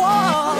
Oh,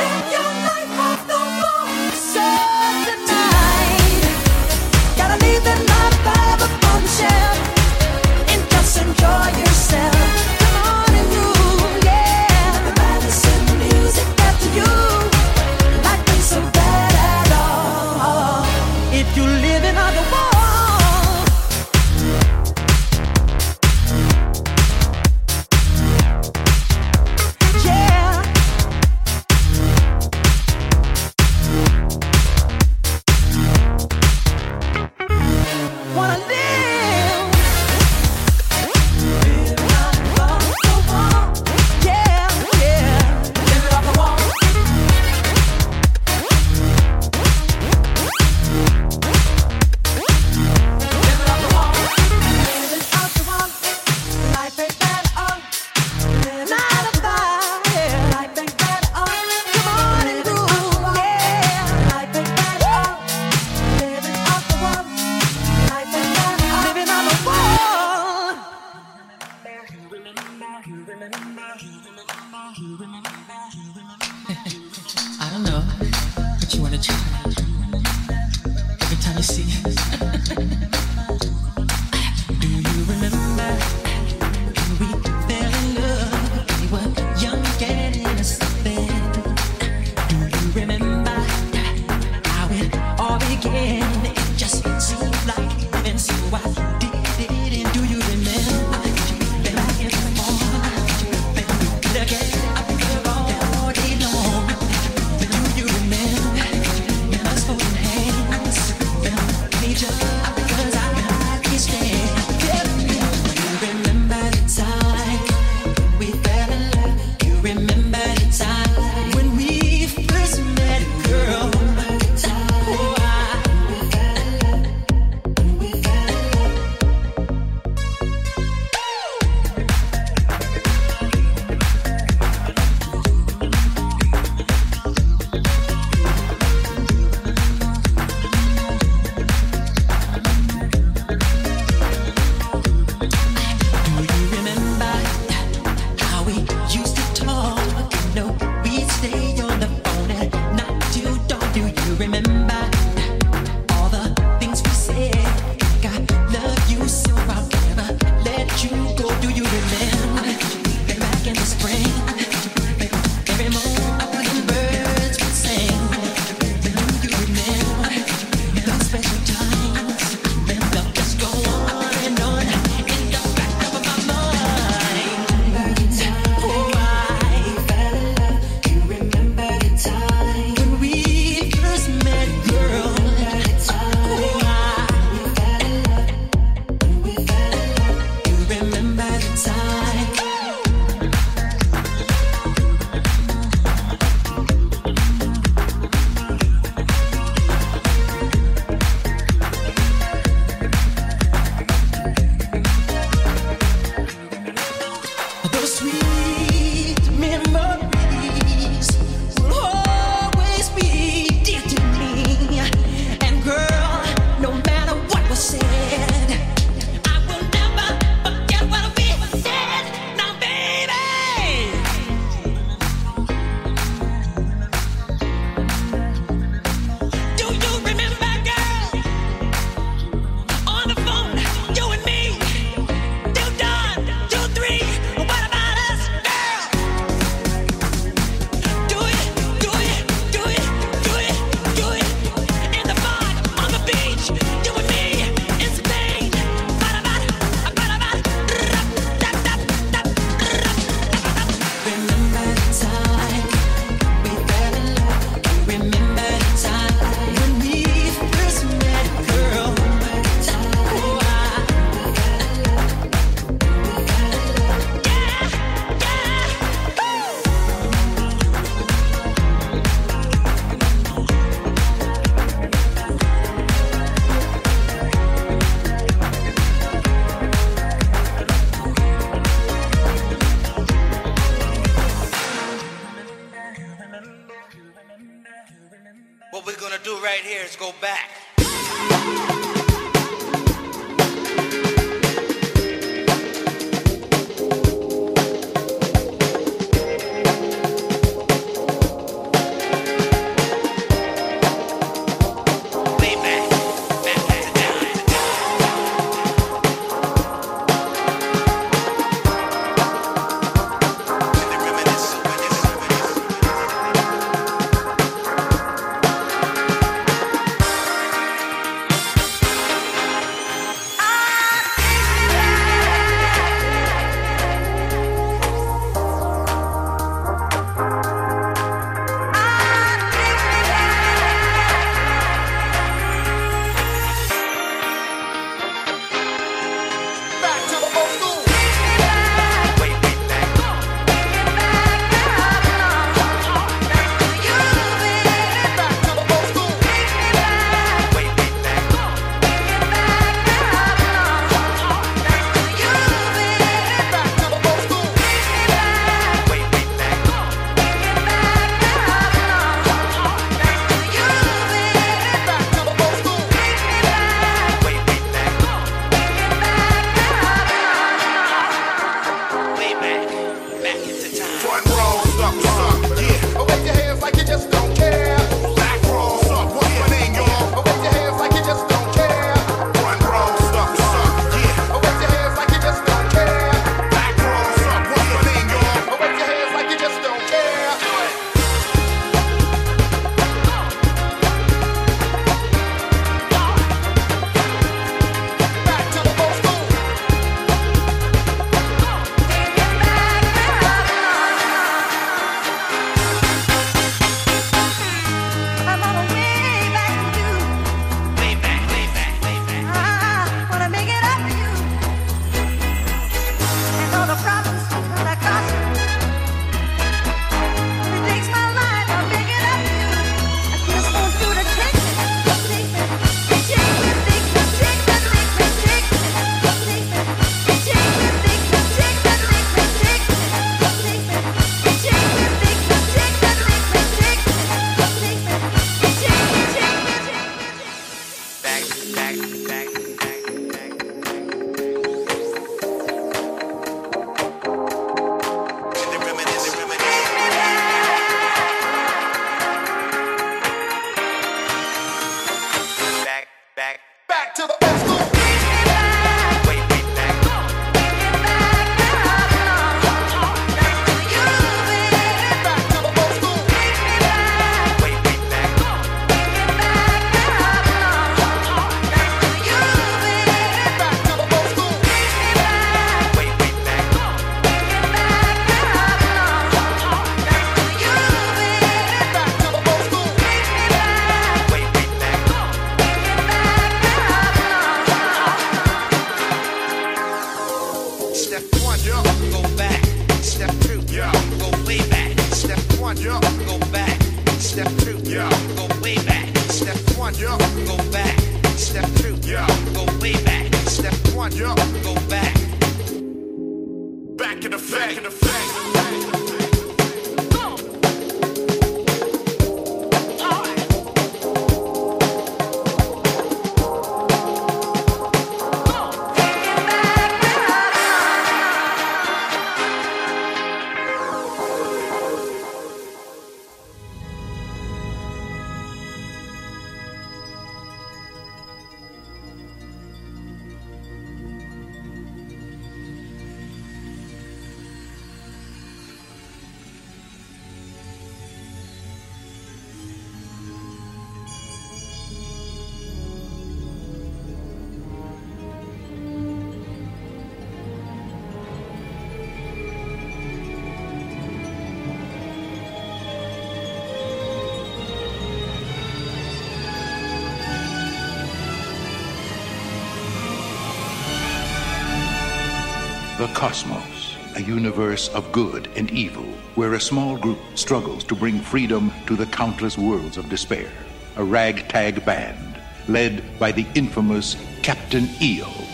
cosmos, a universe of good and evil, where a small group struggles to bring freedom to the countless worlds of despair. A ragtag band led by the infamous Captain EO.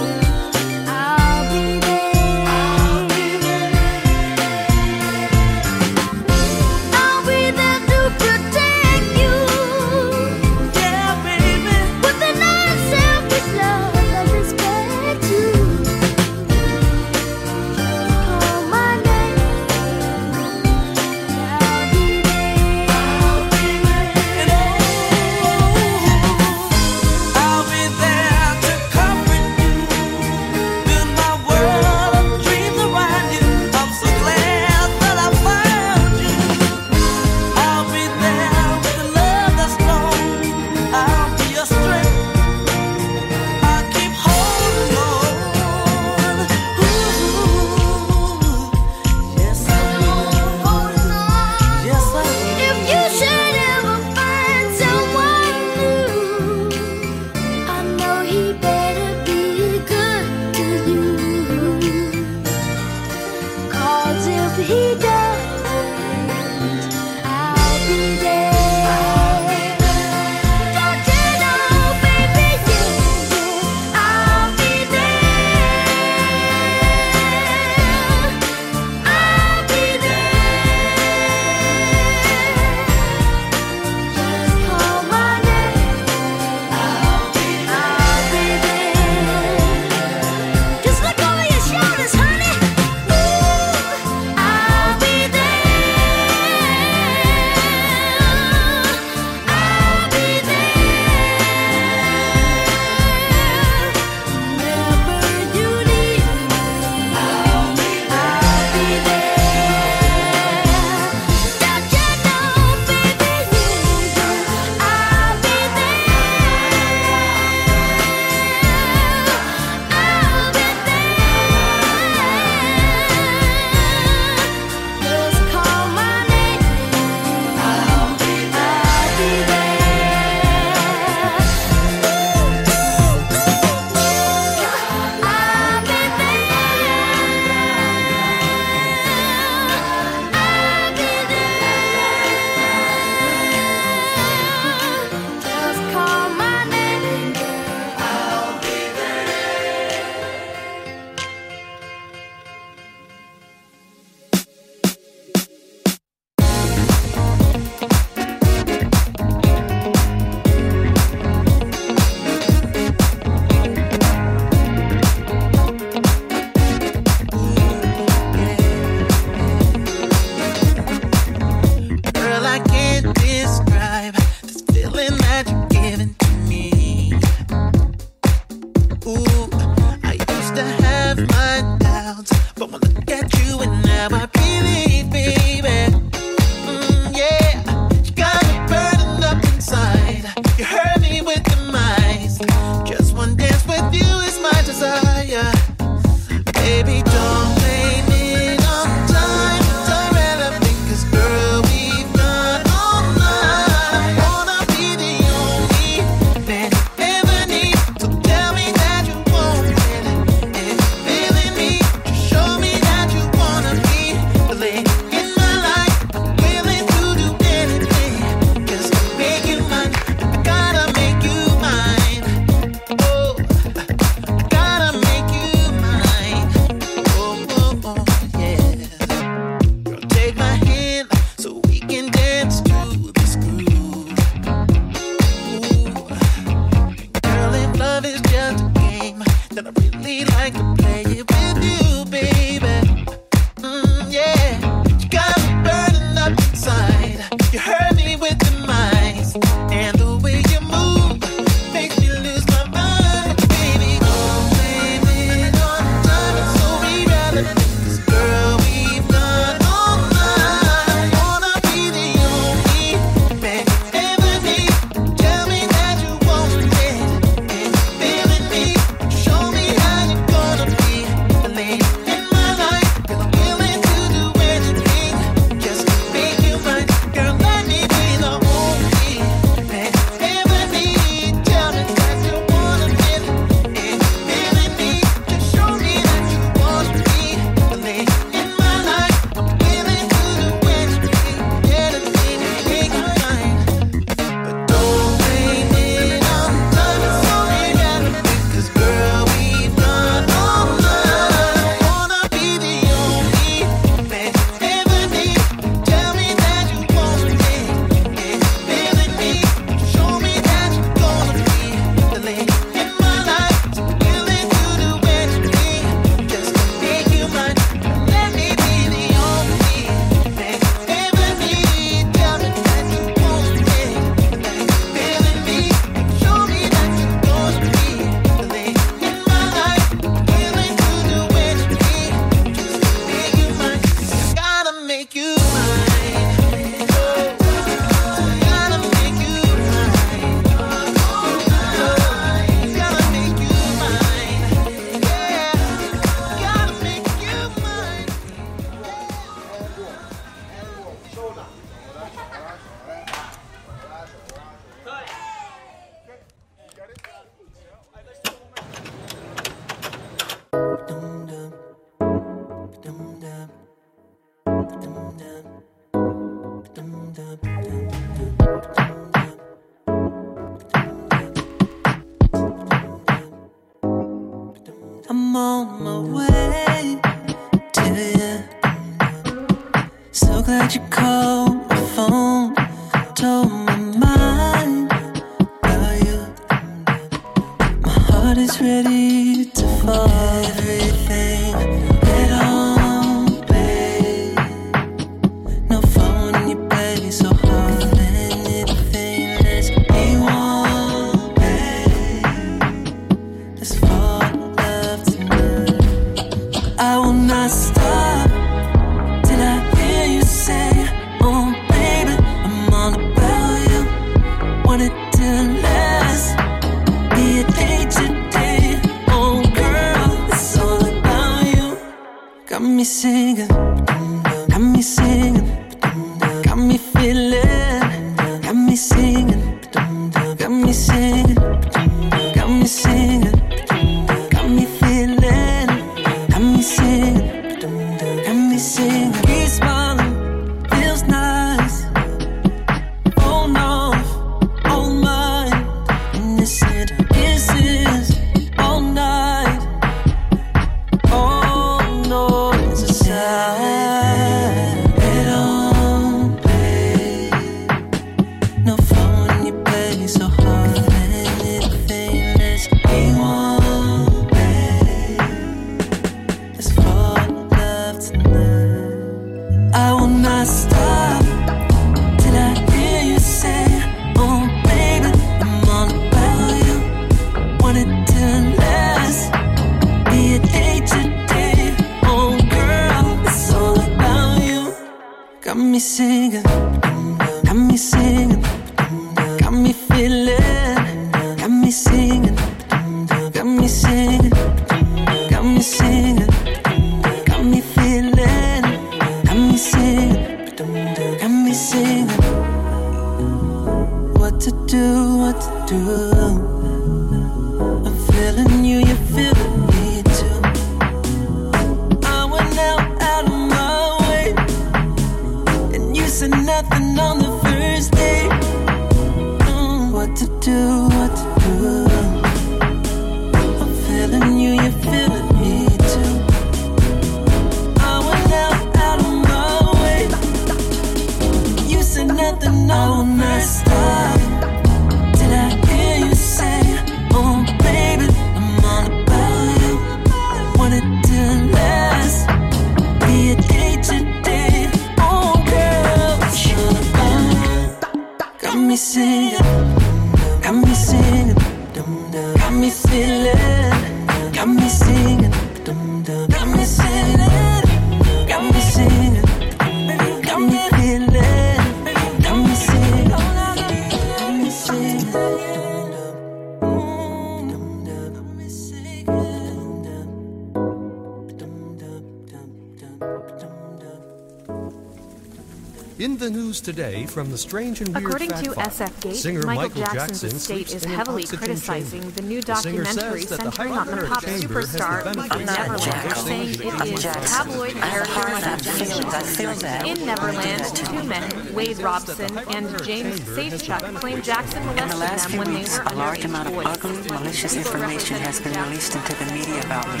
Today from the strange and weird According fact to SF Gate, singer Michael, Michael Jackson's estate is heavily criticizing chamber. the new documentary the centering on the pop superstar of Neverland, saying it is tabloid characterization. In Neverland, two men, Wade Robson and James Safechuck, claim Jackson molested them when they were a large amount of ugly, malicious information has been released into the media about me.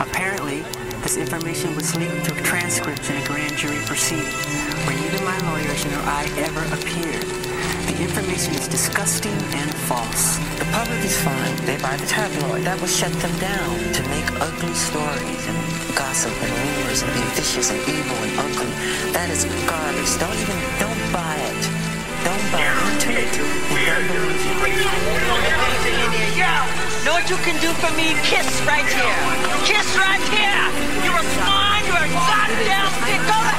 Apparently, this information was leaked through transcripts in a grand jury proceeding where neither my lawyers nor I ever appeared. The information is disgusting and false. The public is fine. They buy the tabloid. That will shut them down to make ugly stories and gossip and rumors and be vicious and evil and ugly. That is garbage. Don't even, don't buy it. Don't buy it. Don't believe it. Know what you can do for me? Kiss right here. Kiss right here. You're a swine. You're a goddamn dick.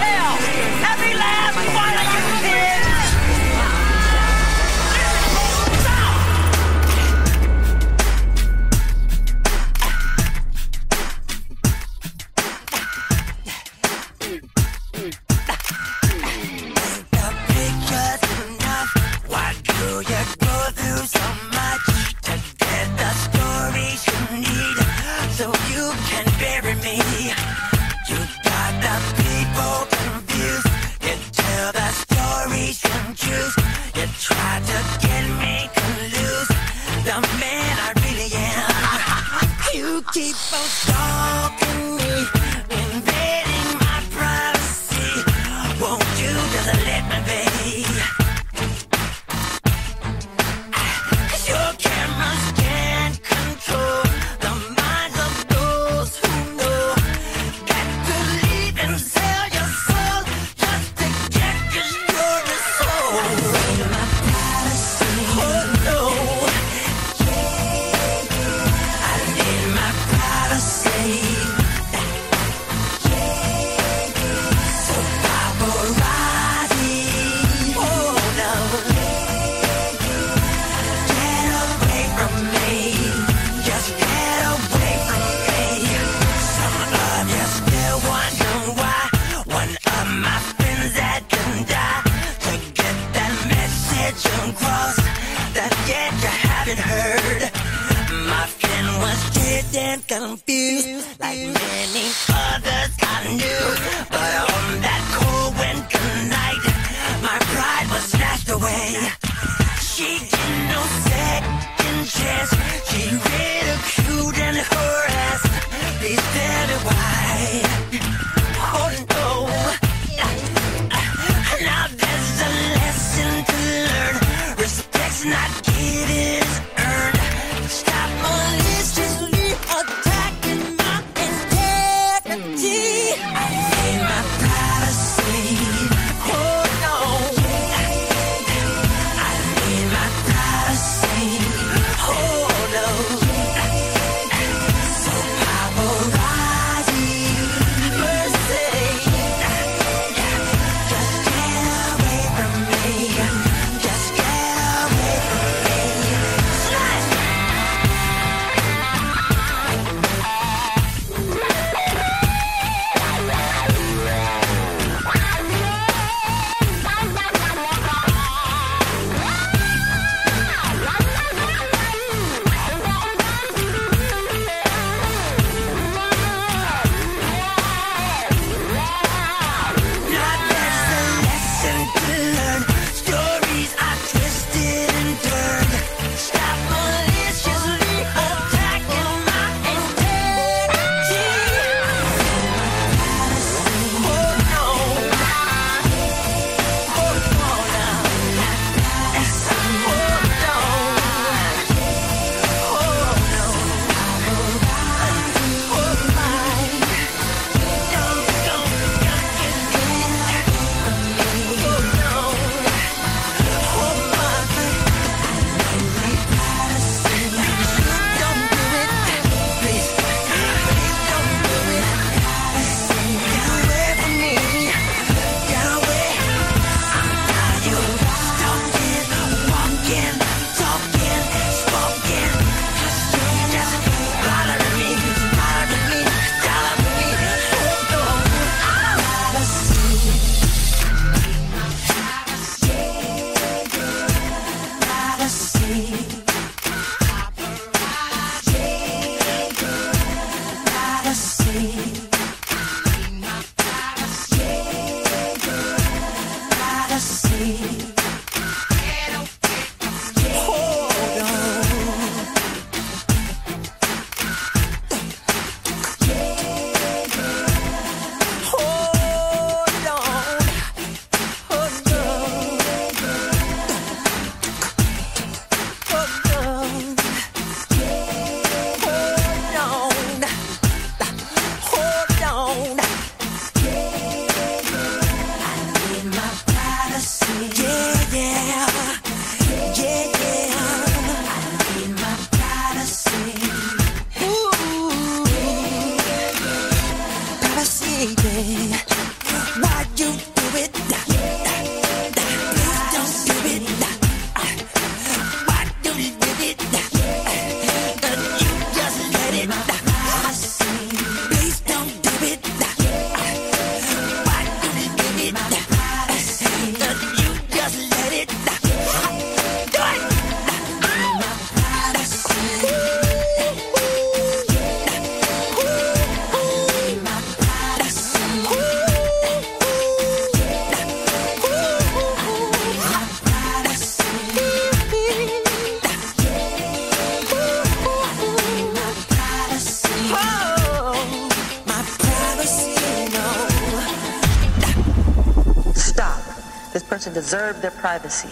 person deserve their privacy.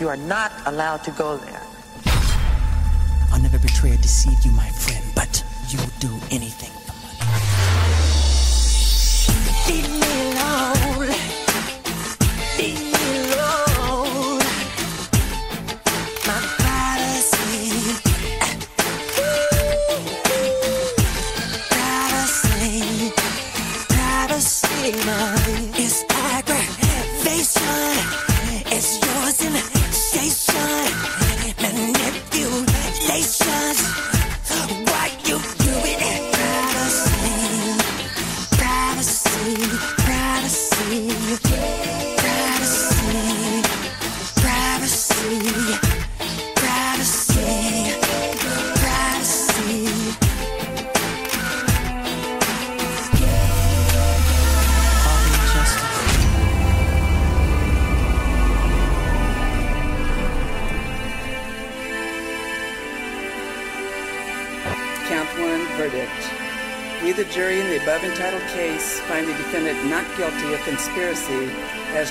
You are not allowed to go there. I'll never betray or deceive you, my friend, but you will do anything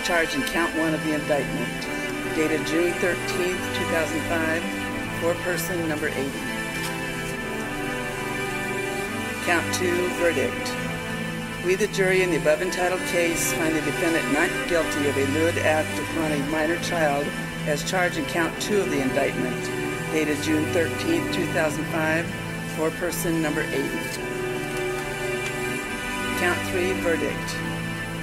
as charged in count one of the indictment, dated June 13th, 2005, four-person number 80. Count two, verdict. We, the jury, in the above entitled case, find the defendant not guilty of a lewd act upon a minor child as charged in count two of the indictment, dated June 13, 2005, four-person number 80. Count three, verdict.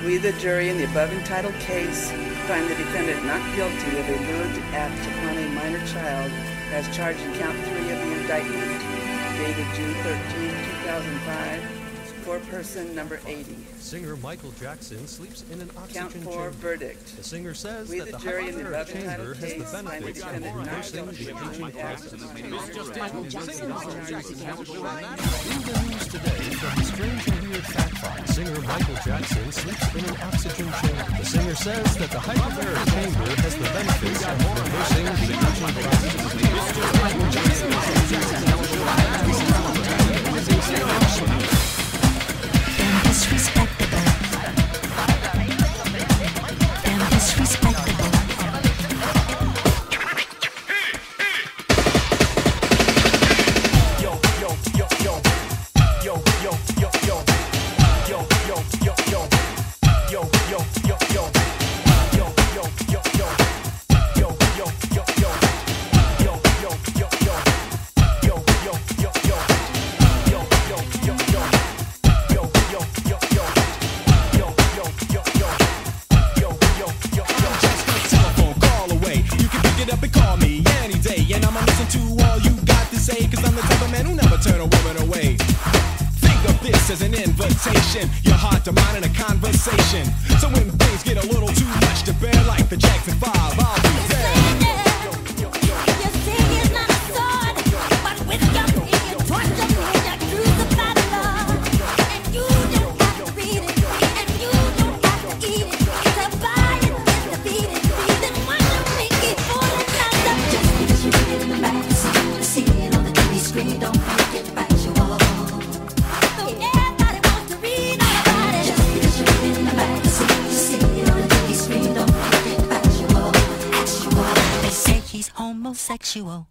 We, the jury, in the above entitled case, find the defendant not guilty of a lewd act upon a minor child as charged in count three of the indictment, dated June 13, 2005, four-person number 80. Singer Michael Jackson sleeps in an oxygen Count four, chamber. verdict. The singer says We, that the the jury, in the hyperbaric chamber has the case, find the benefits of reversing the aging process. Michael Jackson In the news today, from Strange and Weird Fact Find, singer Michael Jackson sleeps in an oxygen chamber. The singer says that the hyperbaric chamber has the benefits of reversing the aging process. Damn disrespectable was day. And I'ma listen to all you got to say. Cause I'm the type of man who never turn a woman away. Think of this as an invitation. Your heart to mine in a conversation. So when things get a little too much to bear, like the Jackson 5, I'll be homosexual.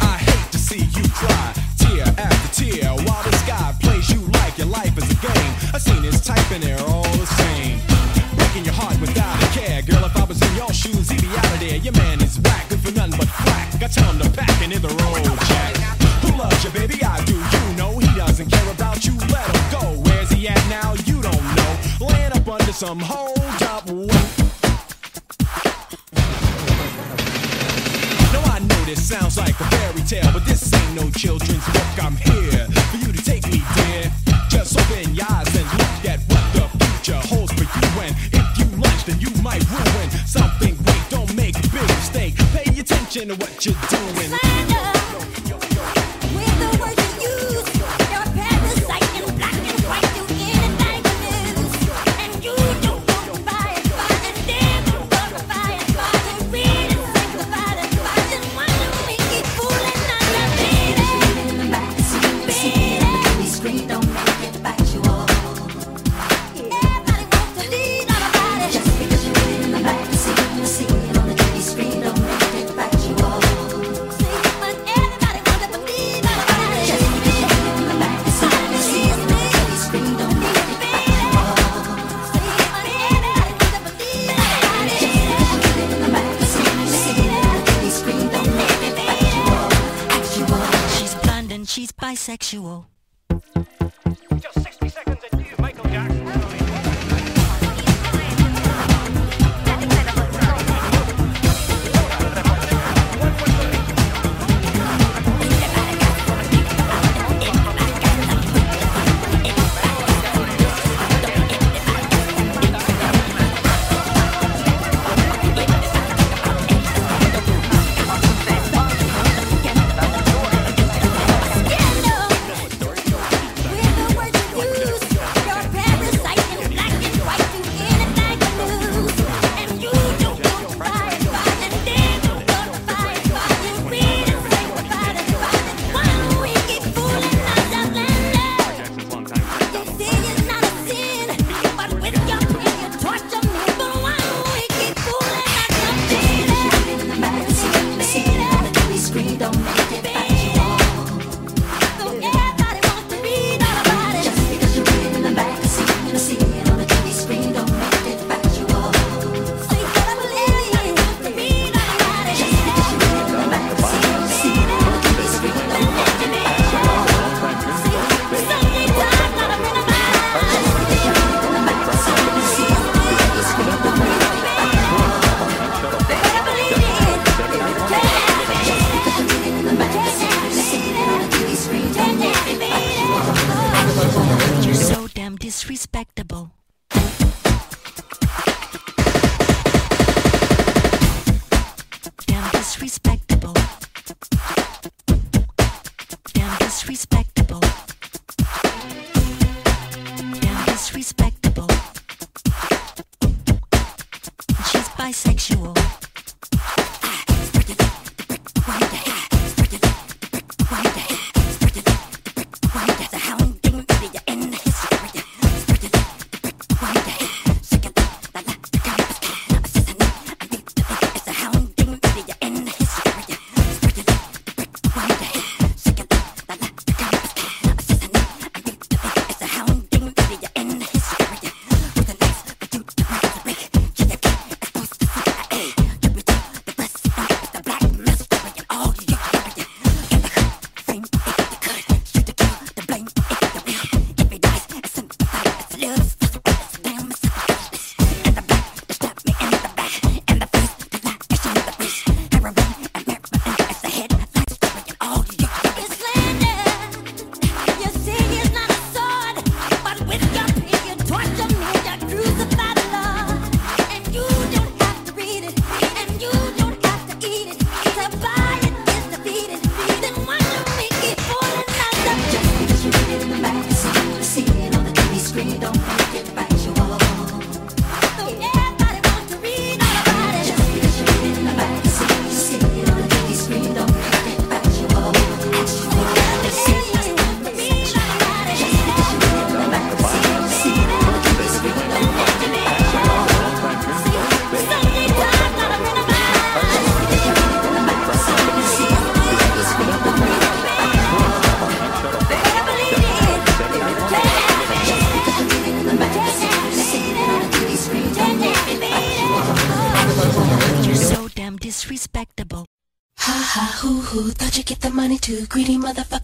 I hate to see you cry, tear after tear, while this guy plays you like your life is a game. I seen his type and they're all the same. Breaking your heart without a care, girl. If I was in your shoes, he'd be out of there. Your man is whack, good for nothing but flack. I tell him to pack and hit the road, Jack. Who loves you, baby? I do. You know he doesn't care about you. Let him go. Where's he at now? You don't know. Laying up under some hold no children.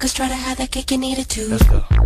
Motherfuckers try to have that cake eat it too. Let's go.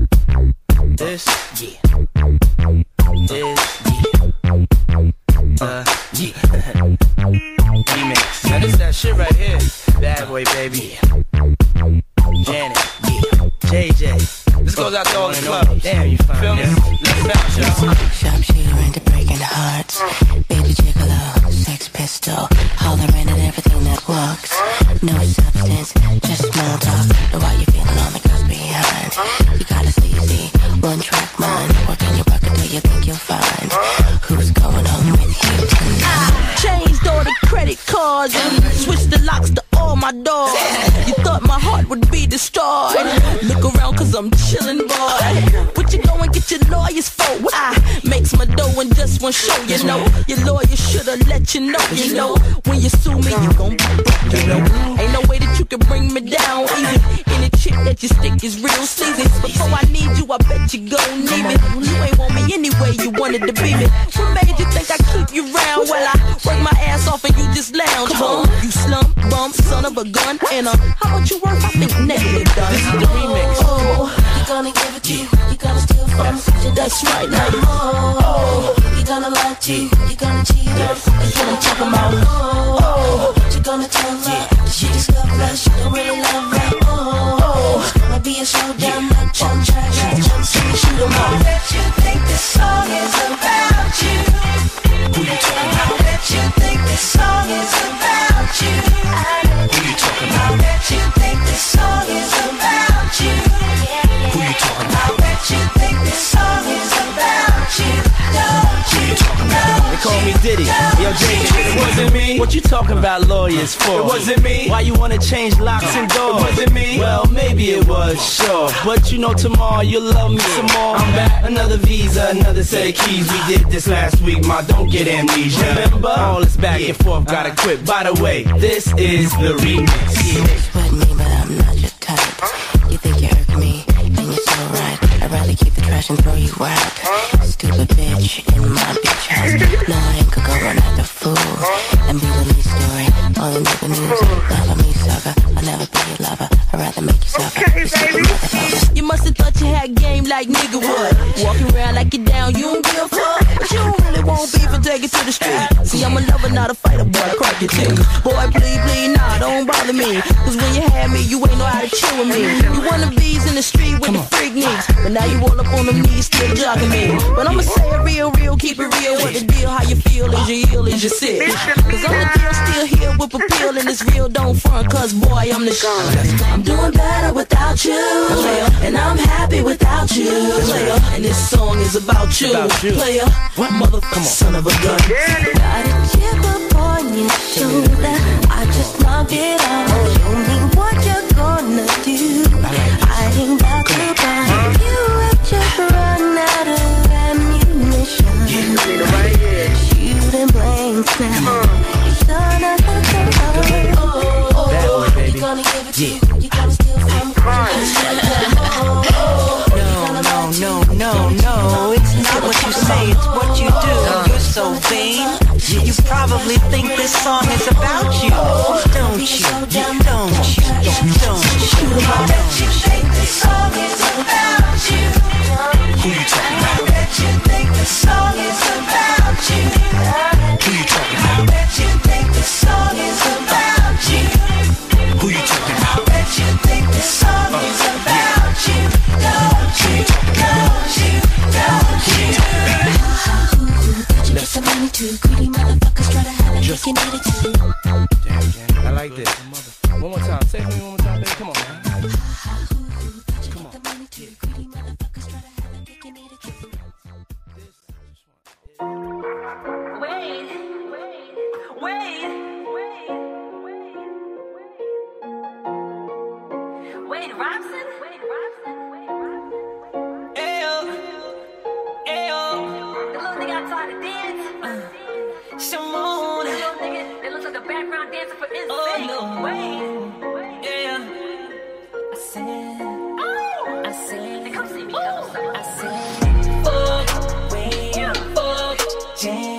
You know, you know. When you sue me, you gon' be broke, you know. Ain't no way that you can bring me down. Even any chick that you stick is real sleazy. Before I need you, I bet you gon' need me. You ain't want me anyway, you wanted to be me. What made you think I keep you round? Well, I work my ass off and you just lounge, huh? You slump, bum, son of a gun, and uh, how much you worth? I think negative done. This is the remix. Oh, you gonna give it to you, you gonna steal from me. That's right, now. Oh, you gonna lie to you, lawyers for? It wasn't me. Why you wanna change locks and doors? It wasn't me. Well, maybe it was, sure. But you know tomorrow you'll love me some more. I'm back. Another visa, another set of keys. We did this last week, ma. Don't get amnesia. Remember? All this back and forth, gotta quit. By the way, this is the remix. Is you ill? Sick? Cause I'm the deal, still here with appeal. And it's real, don't front. Cause boy, I'm the shit. I'm doing better without you. And I'm happy without you. Player. And this song is about you. Player. What motherfucker? Son of a gun. No. It's not what you say, it's what you do. You're so vain. You probably think this song is about you. Don't you? Don't you? Don't you? I bet you think this song is about you. Who you talking I bet you think this song is about you. Who you talking I bet you think this song is about you. Who you talking I bet you think this song is about you. Don't you? Don't you? Where'd you get the money to? Greedy motherfuckers try to have it, Just- you can eat it too. I like this. One more time. Say it for me one more time, baby. Come on, man. Wait, wait, wait, wait, Wade Robson? Wade Robson? Ayo, ayo. The little nigga outside the dance. Shimon. The little nigga that looks like a background dancer for. Oh, no. Wade. Yeah. I said. Oh. I said. Come see me. I said. Fuck. Wade. Fuck. James.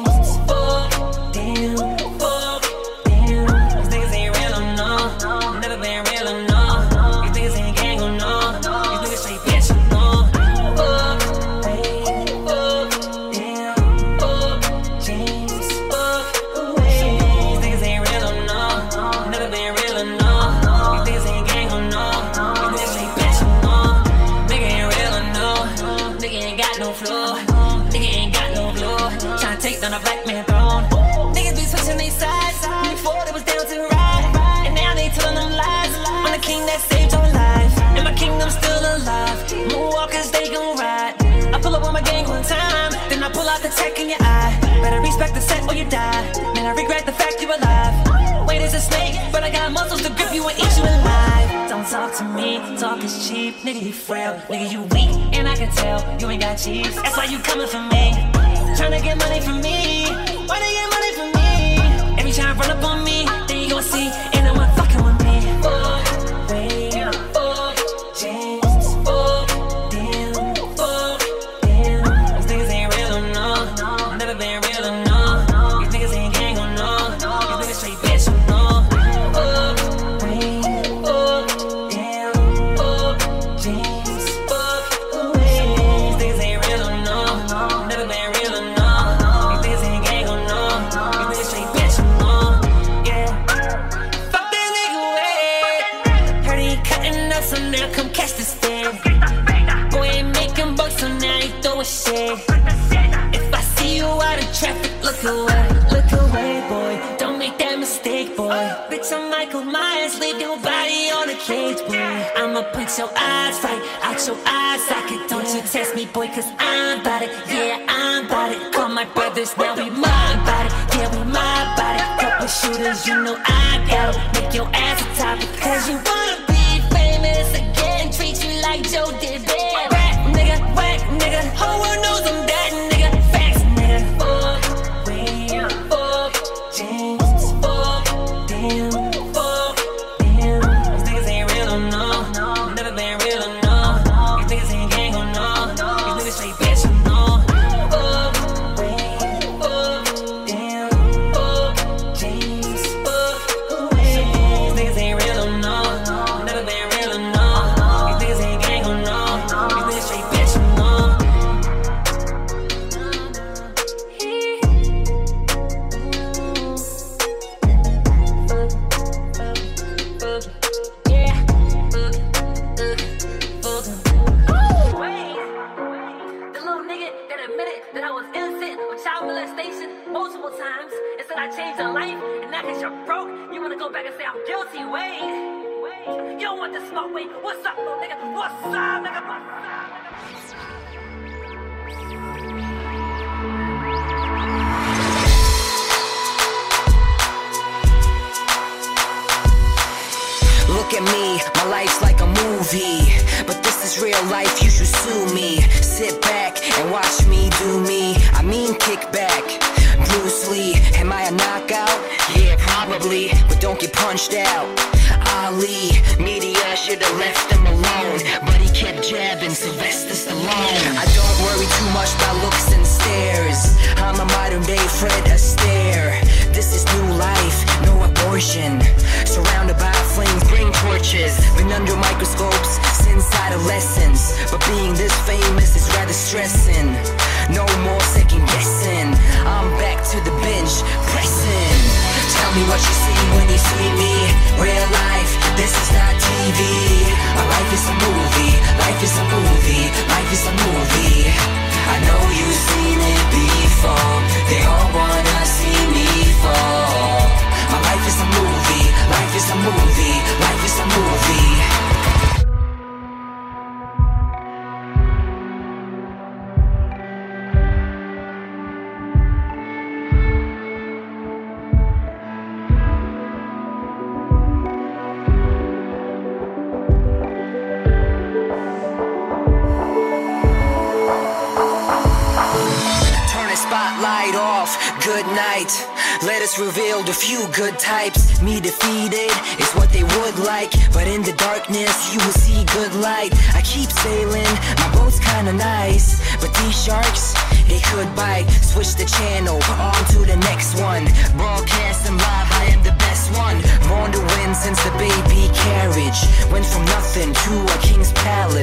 Talk talk is cheap. Nigga, you frail, nigga, you weak, and I can tell you ain't got cheese. That's why you coming for me. Tryna get money from me. Why they get money from me? Every time run up on me, then you gon' see, I'ma your eyes right out your eye socket. Don't you test me, boy, cause I'm about it. Yeah, I'm about it. Call my brothers, now we my about it. Yeah, we my about it. Couple shooters, you know I got 'em. Make your ass a topic, cause you wanna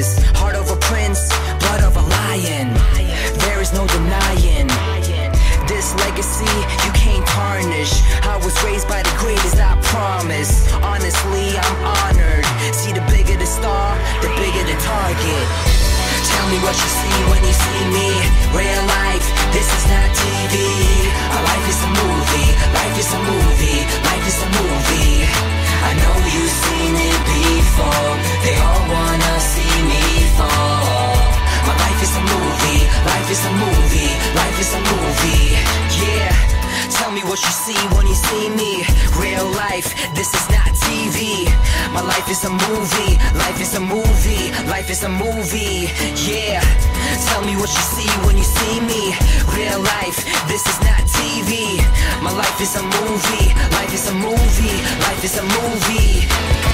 flawless see me. Real life, this is not TV. My life is a movie, life is a movie, life is a movie. Yeah, tell me what you see when you see me. Real life, this is not TV. My life is a movie, life is a movie, life is a movie.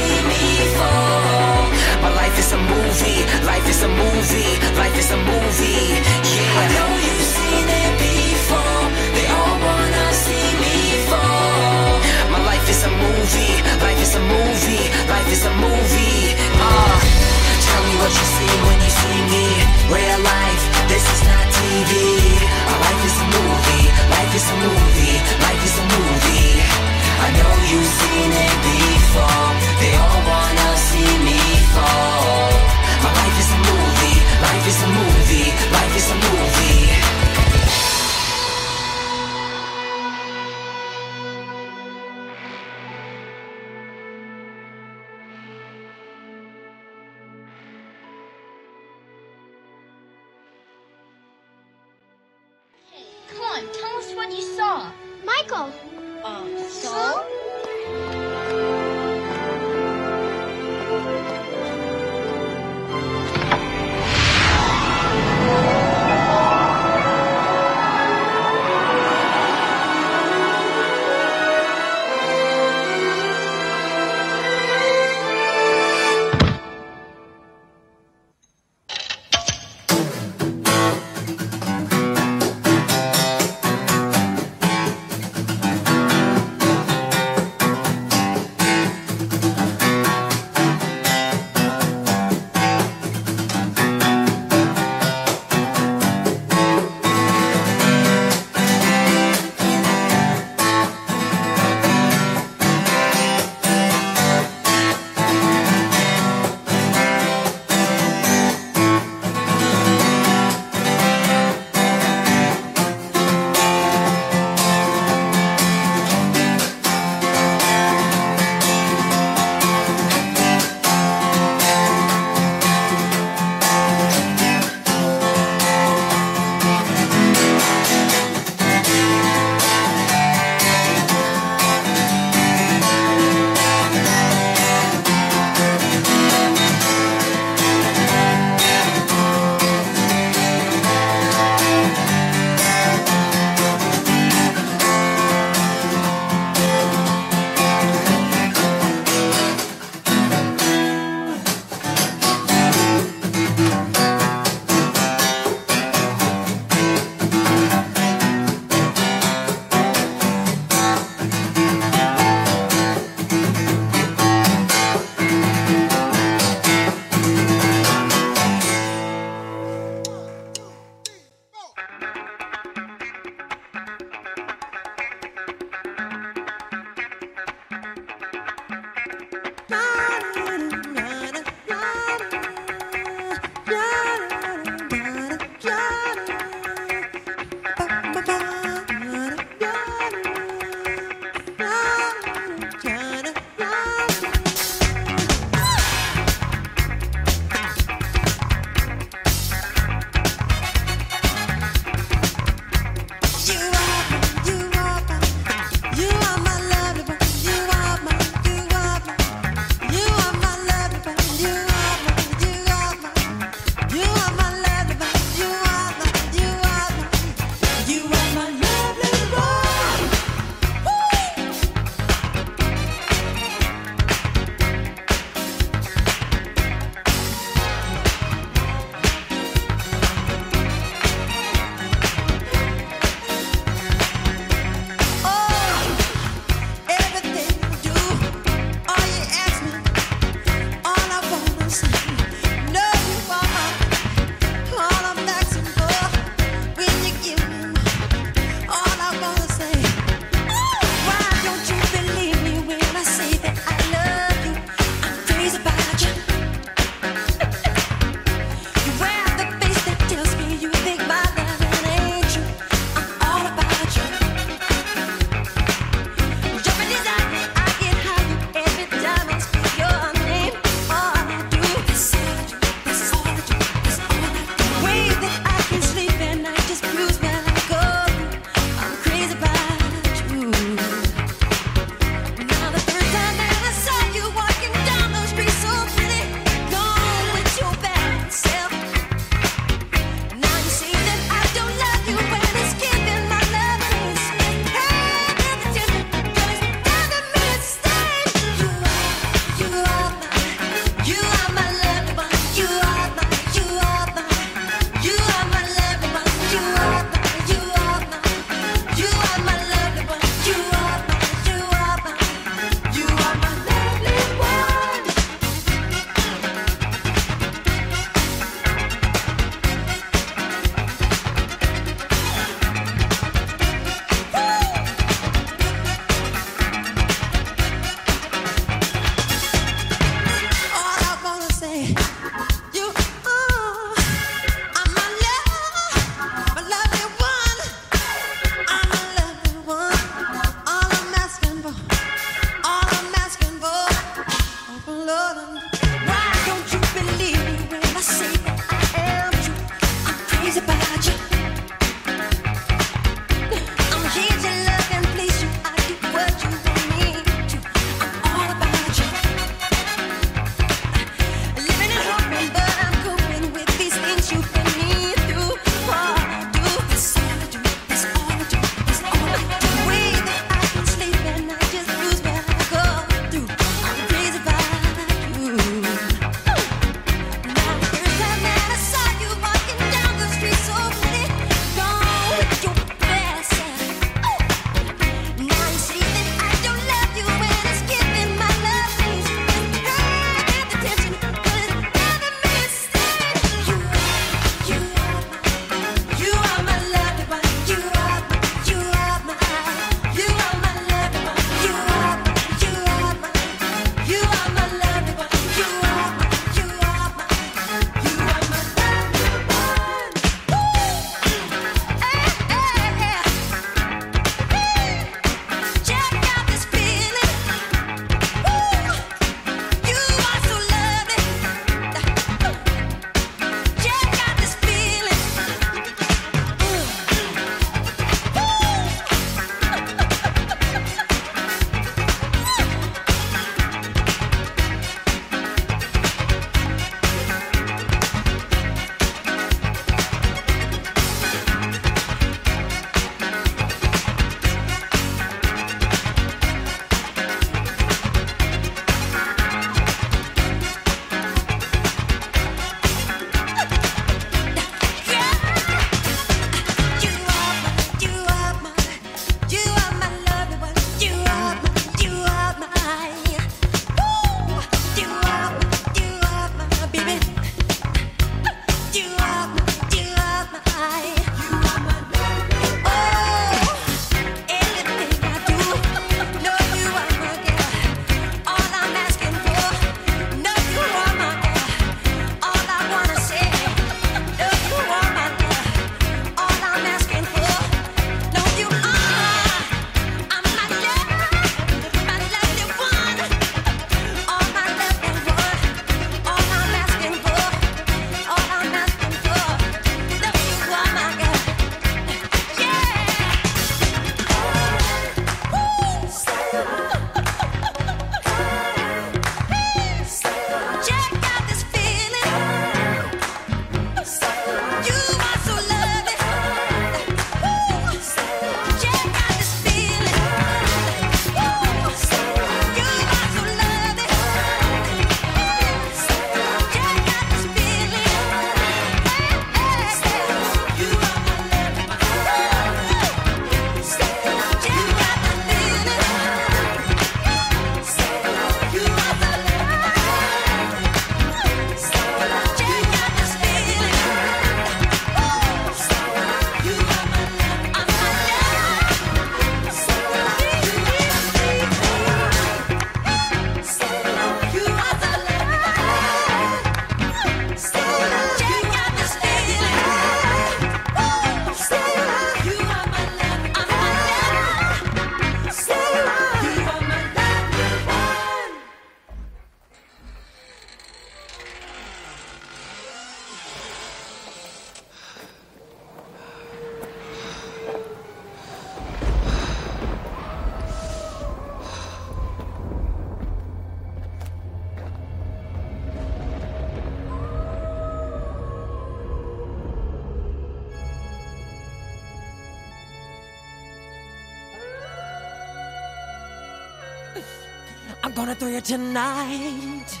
tonight.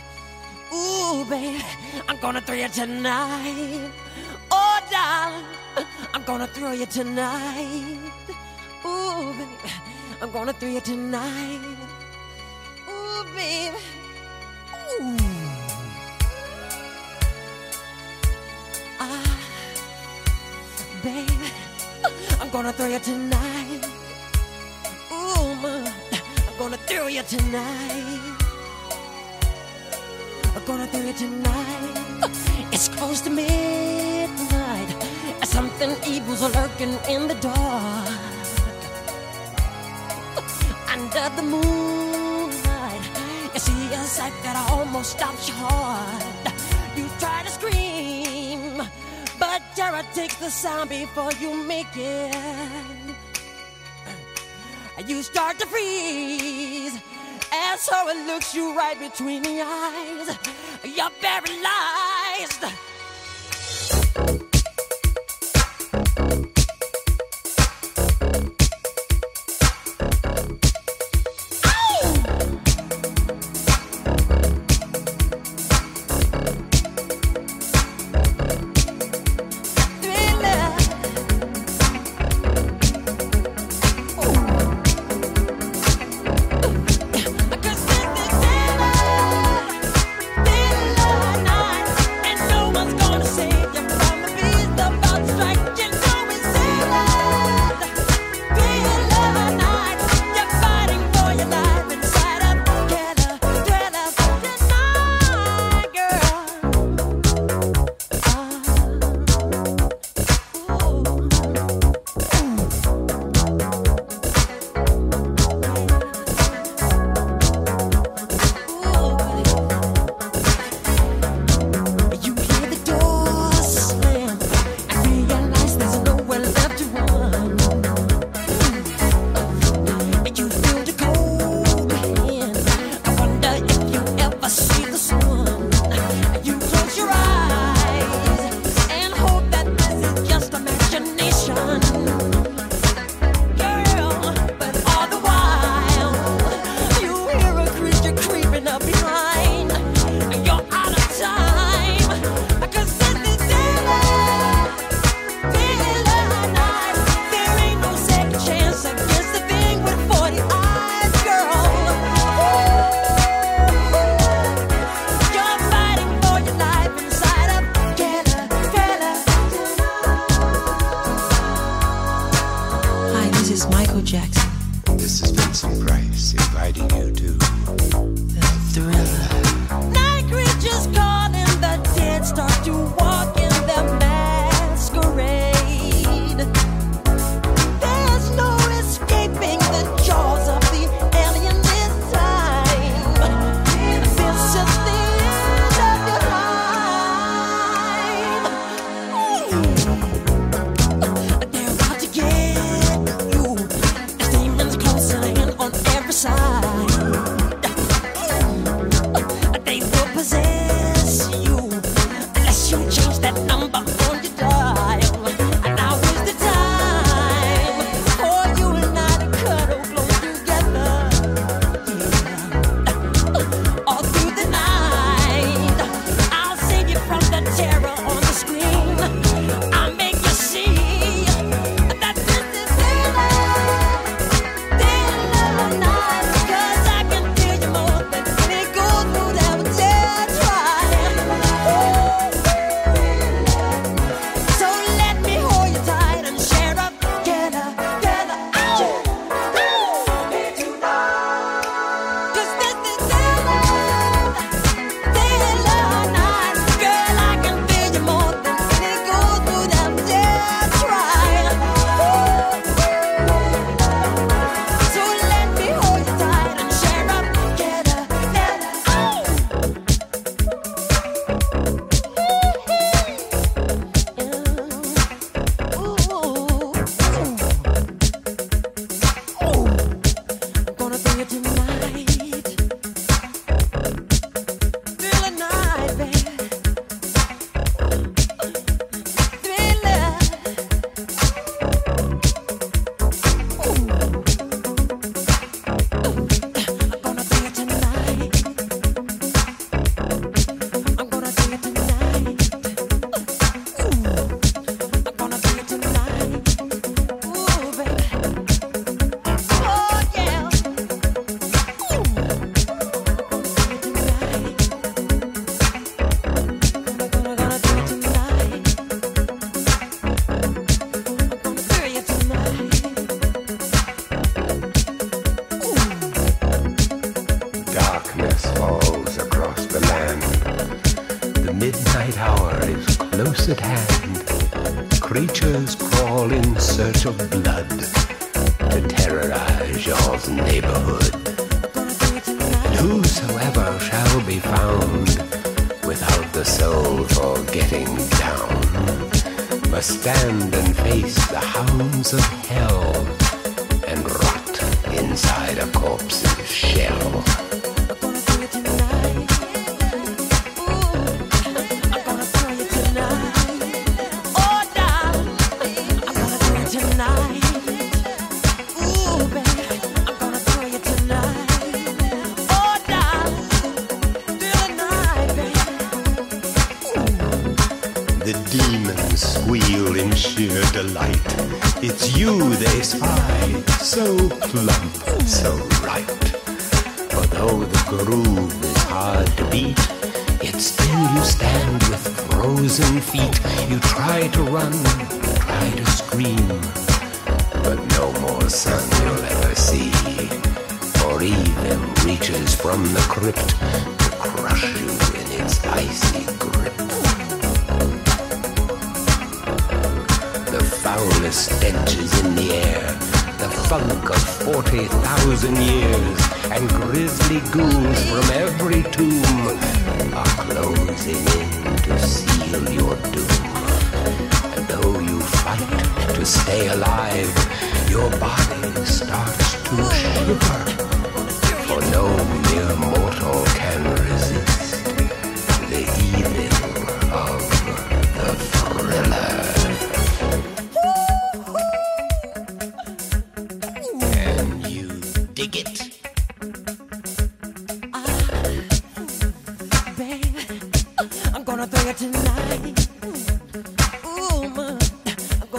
Ooh, babe, I'm gonna throw you tonight. Oh, darling, I'm gonna throw you tonight. Ooh, babe, I'm gonna throw you tonight. Ooh, babe. Ooh. Ah, babe, I'm gonna throw you tonight. Ooh, man, I'm gonna throw you tonight. It's close to midnight. Something evil's lurking in the dark. Under the moonlight, you see a sight that almost stops your heart. You try to scream, but terror takes the sound before you make it. You start to freeze, and so it looks you right between the eyes.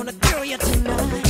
Gonna throw you tonight.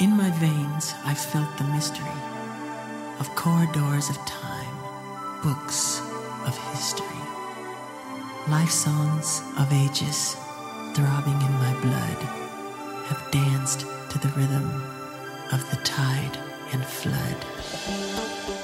In my veins, I felt the mystery of corridors of time, books of history, life songs of ages throbbing in my blood have danced to the rhythm of the tide and flood.